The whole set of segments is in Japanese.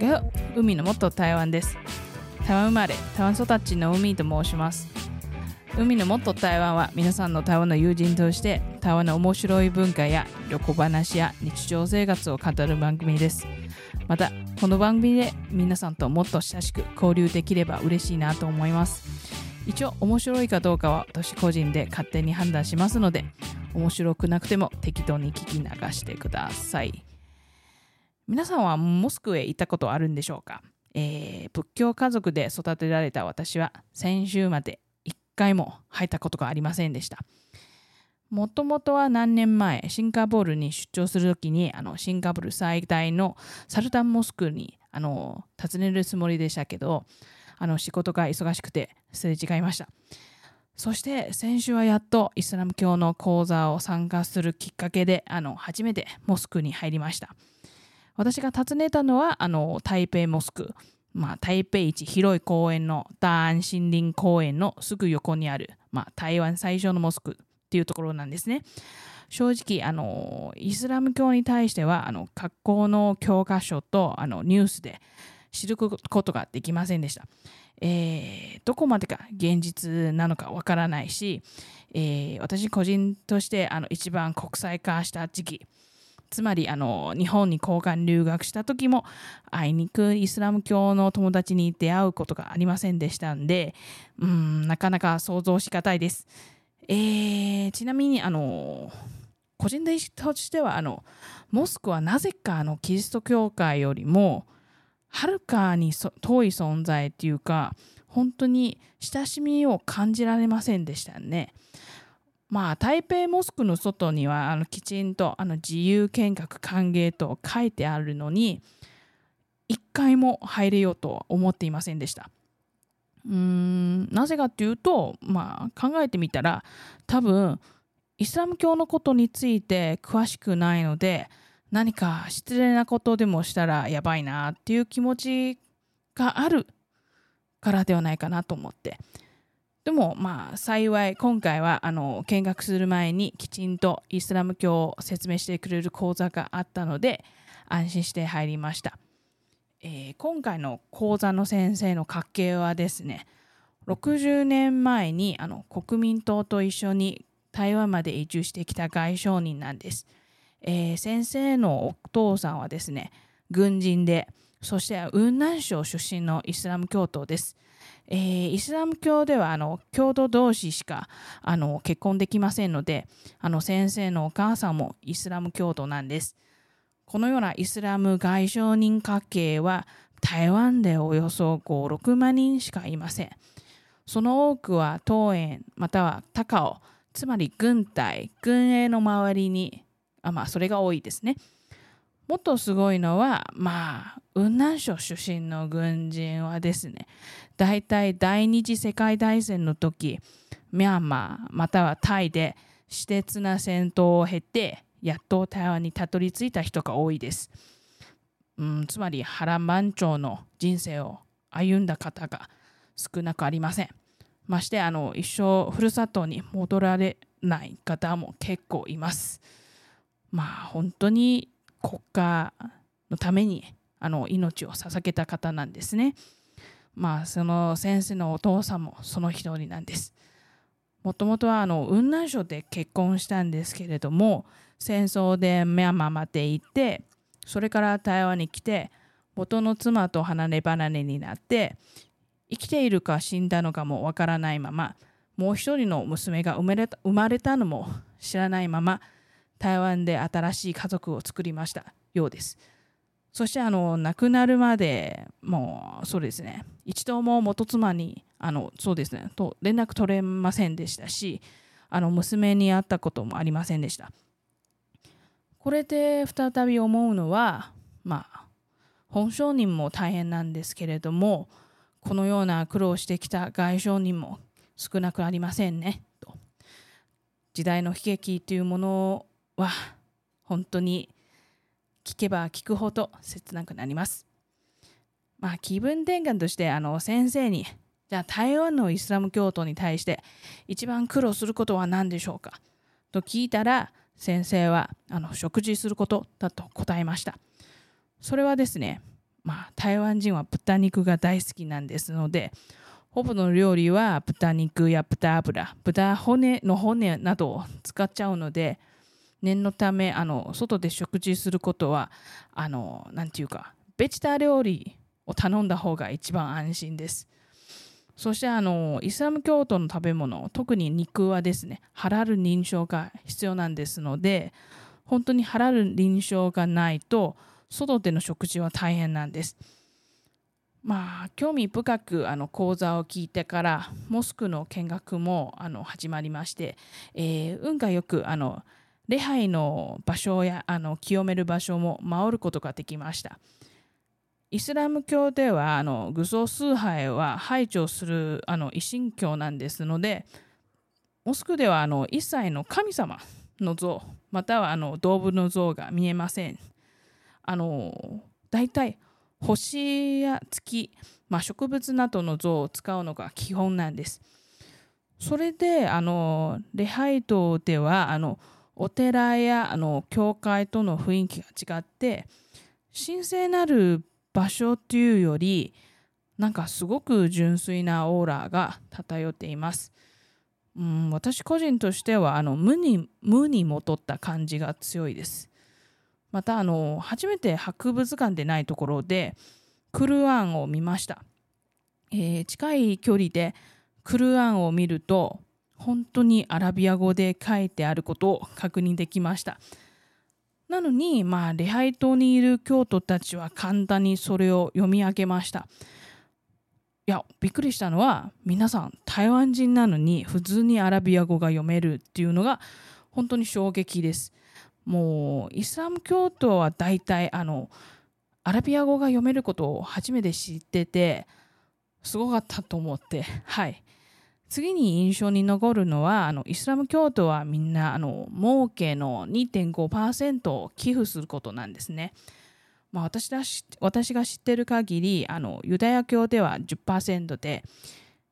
大家好海の元台湾です。台湾生まれ台湾育ちの海と申します。海の元台湾は皆さんの台湾の友人として台湾の面白い文化や旅行話や日常生活を語る番組です。またこの番組で皆さんともっと親しく交流できれば嬉しいなと思います。一応面白いかどうかは私個人で勝手に判断しますので面白くなくても適当に聞き流してください。皆さんはモスクへ行ったことあるんでしょうか、えー、仏教家族で育てられた私は先週まで一回も入ったことがありませんでしたもともとは何年前、シンガポールに出張するときに、あの、シンガポール最大のサルタンモスクに、あの、訪ねるつもりでしたけど、あの、仕事が忙しくて、すれ違いました。そして先週はやっとイスラム教の講座を参加するきっかけで、あの、初めてモスクに入りました。私が訪ねたのは、あの、台北モスク。まあ、台北一広い公園の大安森林公園のすぐ横にある、まあ、台湾最初のモスクっていうところなんですね。正直、あの、イスラム教に対しては、あの、学校の教科書と、あの、ニュースで知ることができませんでした。えー、どこまでか現実なのかわからないし、えー、私個人としてあの一番国際化した時期、つまりあの日本に交換留学した時もあいにくイスラム教の友達に出会うことがありませんでしたんで、うん、なかなか想像しがたいです。えー、ちなみにあの個人的としてはあのモスクはなぜかあのキリスト教会よりもはるかに遠い存在っていうか、本当に親しみを感じられませんでしたね。まあ、台北モスクの外にはあのきちんとあの自由見学歓迎と書いてあるのに、一回も入れようとは思っていませんでした。うーん、なぜかっていうと、まあ、考えてみたら、多分、イスラム教のことについて詳しくないので、何か失礼なことでもしたらやばいなっていう気持ちがあるからではないかなと思って。でもまあ幸い今回はあの見学する前にきちんとイスラム教を説明してくれる講座があったので安心して入りました。えー、今回の講座の先生の家系はですね60年前にあの国民党と一緒に台湾まで移住してきた外商人なんです。えー、先生のお父さんはですね、軍人で、そして雲南省出身のイスラム教徒です。えー、イスラム教ではあの共同同士しかあの結婚できませんのであの先生のお母さんもイスラム教徒なんです。このようなイスラム外商人家系は台湾でおよそ5、6万人しかいません。その多くは東園または高尾、つまり軍隊、軍営の周りにあまあ、それが多いですね。もっとすごいのは、まあ、雲南省出身の軍人はですね、大体第二次世界大戦の時、ミャンマーまたはタイで私鉄な戦闘を経て、やっと台湾にたどり着いた人が多いです。うん、つまり原満潮の人生を歩んだ方が少なくありません。ましてあの一生ふるさとに戻られない方も結構います。まあ本当に国家のためにあの命を捧げた方なんですね。まあその先生のお父さんもその一人なんです。もともとはあの雲南省で結婚したんですけれども戦争でミャンマーまで行ってそれから台湾に来て元の妻と離れ離れになって生きているか死んだのかもわからないままもう一人の娘が生まれた生まれたのも知らないまま台湾で新しい家族を作りましたようです。そしてあの亡くなるまでもうそうですね一度も元妻にあのそうですねと連絡取れませんでしたしあの娘に会ったこともありませんでした。これで再び思うのはまあ本商人も大変なんですけれどもこのような苦労してきた外商人も少なくありませんねと時代の悲劇というものは本当に聞けば聞くほど切なくなります。まあ気分転換としてあの先生にじゃあ台湾のイスラム教徒に対して一番苦労することは何でしょうか？と聞いたら先生はあの食事することだと答えました。それはですね、まあ、台湾人は豚肉が大好きなんですので、ほぼの料理は豚肉や豚油、豚骨の骨などを使っちゃうので、念のため、あの、外で食事することは、あの、なんていうか、ベジタ料理を頼んだ方が一番安心です。そしてあのイスラム教徒の食べ物特に肉はですねハラル認証が必要なんですので本当にハラル認証がないと外での食事は大変なんです。まあ興味深くあの講座を聞いてからモスクの見学もあの始まりまして、えー、運がよくあの礼拝の場所やあの清める場所も回ることができました。イスラム教ではあの愚僧崇拝は排除するあの一神教なんですのでモスクではあの一切の神様の像またはあの動物の像が見えません。あの大体星や月、まあ、植物などの像を使うのが基本なんです。それであの礼拝堂ではあのお寺やあの教会との雰囲気が違って神聖なる場所っていうよりなんかすごく純粋なオーラが漂っています。うん、私個人としてはあの無に無にもとった感じが強いです。またあの初めて博物館でないところでクルアンを見ました。えー、近い距離でクルアンを見ると本当にアラビア語で書いてあることを確認できました。なのに、まあ、礼拝島にいる教徒たちは簡単にそれを読み上げました。いや、びっくりしたのは、皆さん台湾人なのに普通にアラビア語が読めるっていうのが本当に衝撃です。もう、イスラム教徒は大体、あの、アラビア語が読めることを初めて知ってて、すごかったと思って、はい。次に印象に残るのはあのイスラム教徒はみんなあの儲けの2.5%を寄付することなんですね。まあ、私だ私が知ってる限りあのユダヤ教では10%で、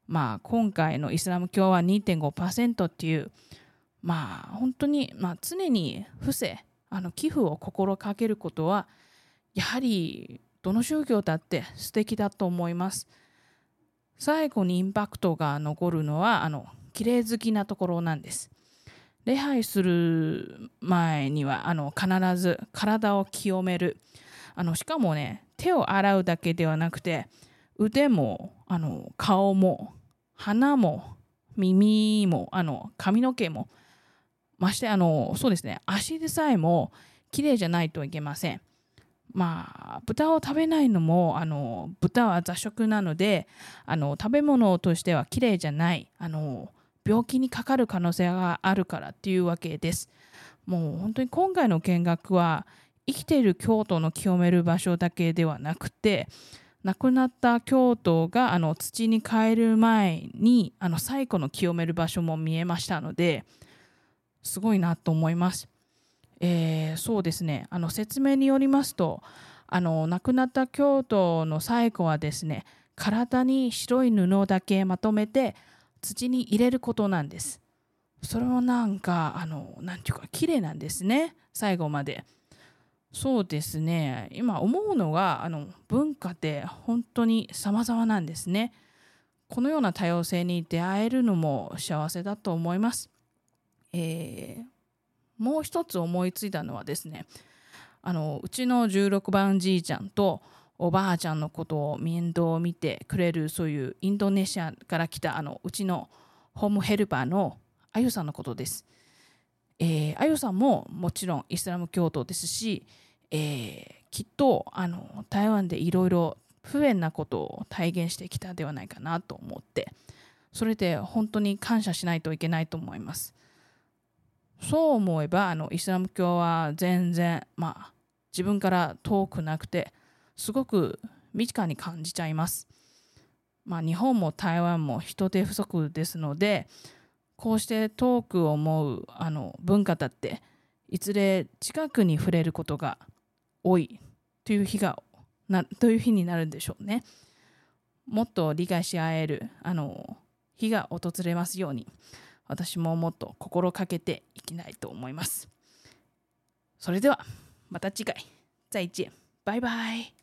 まあ、今回のイスラム教は2.5%っていうまあ本当に、まあ、常に不正あの寄付を心がけることはやはりどの宗教だって素敵だと思います。最後にインパクトが残るのはあの綺麗好きなところなんです。礼拝する前にはあの必ず体を清めるあのしかもね手を洗うだけではなくて腕もあの顔も鼻も耳もあの髪の毛もましてあのそうですね足でさえも綺麗じゃないといけません。まあ、豚を食べないのもあの豚は雑食なのであの食べ物としてはきれいじゃないあの病気にかかる可能性があるからっていうわけです。もう本当に今回の見学は生きている京都の清める場所だけではなくて亡くなった京都があの土に帰る前にあの最古の清める場所も見えましたのですごいなと思います。えー、そうですねあの説明によりますとあの亡くなった京都の最後はですね体に白い布だけまとめて土に入れることなんです。それもなんかあのなんていうか綺麗なんですね最後まで。そうですね今思うのがあの文化って本当に様々なんですね。このような多様性に出会えるのも幸せだと思います。えーもう一つ思いついたのはですねあのうちの16番じいちゃんとおばあちゃんのことを面倒を見てくれるそういうインドネシアから来たあのうちのホームヘルパーのあゆさんのことです。えー、あゆさんももちろんイスラム教徒ですし、えー、きっとあの台湾でいろいろ不便なことを体現してきたではないかなと思ってそれで本当に感謝しないといけないと思います。そう思えばあのイスラム教は全然まあ自分から遠くなくてすごく身近に感じちゃいます。まあ、日本も台湾も人手不足ですのでこうして遠く思うあの文化だっていずれ近くに触れることが多いという日がなという日になるんでしょうね。もっと理解し合えるあの日が訪れますように。私ももっと心かけていきたいと思います。それではまた次回。再见。バイバイ。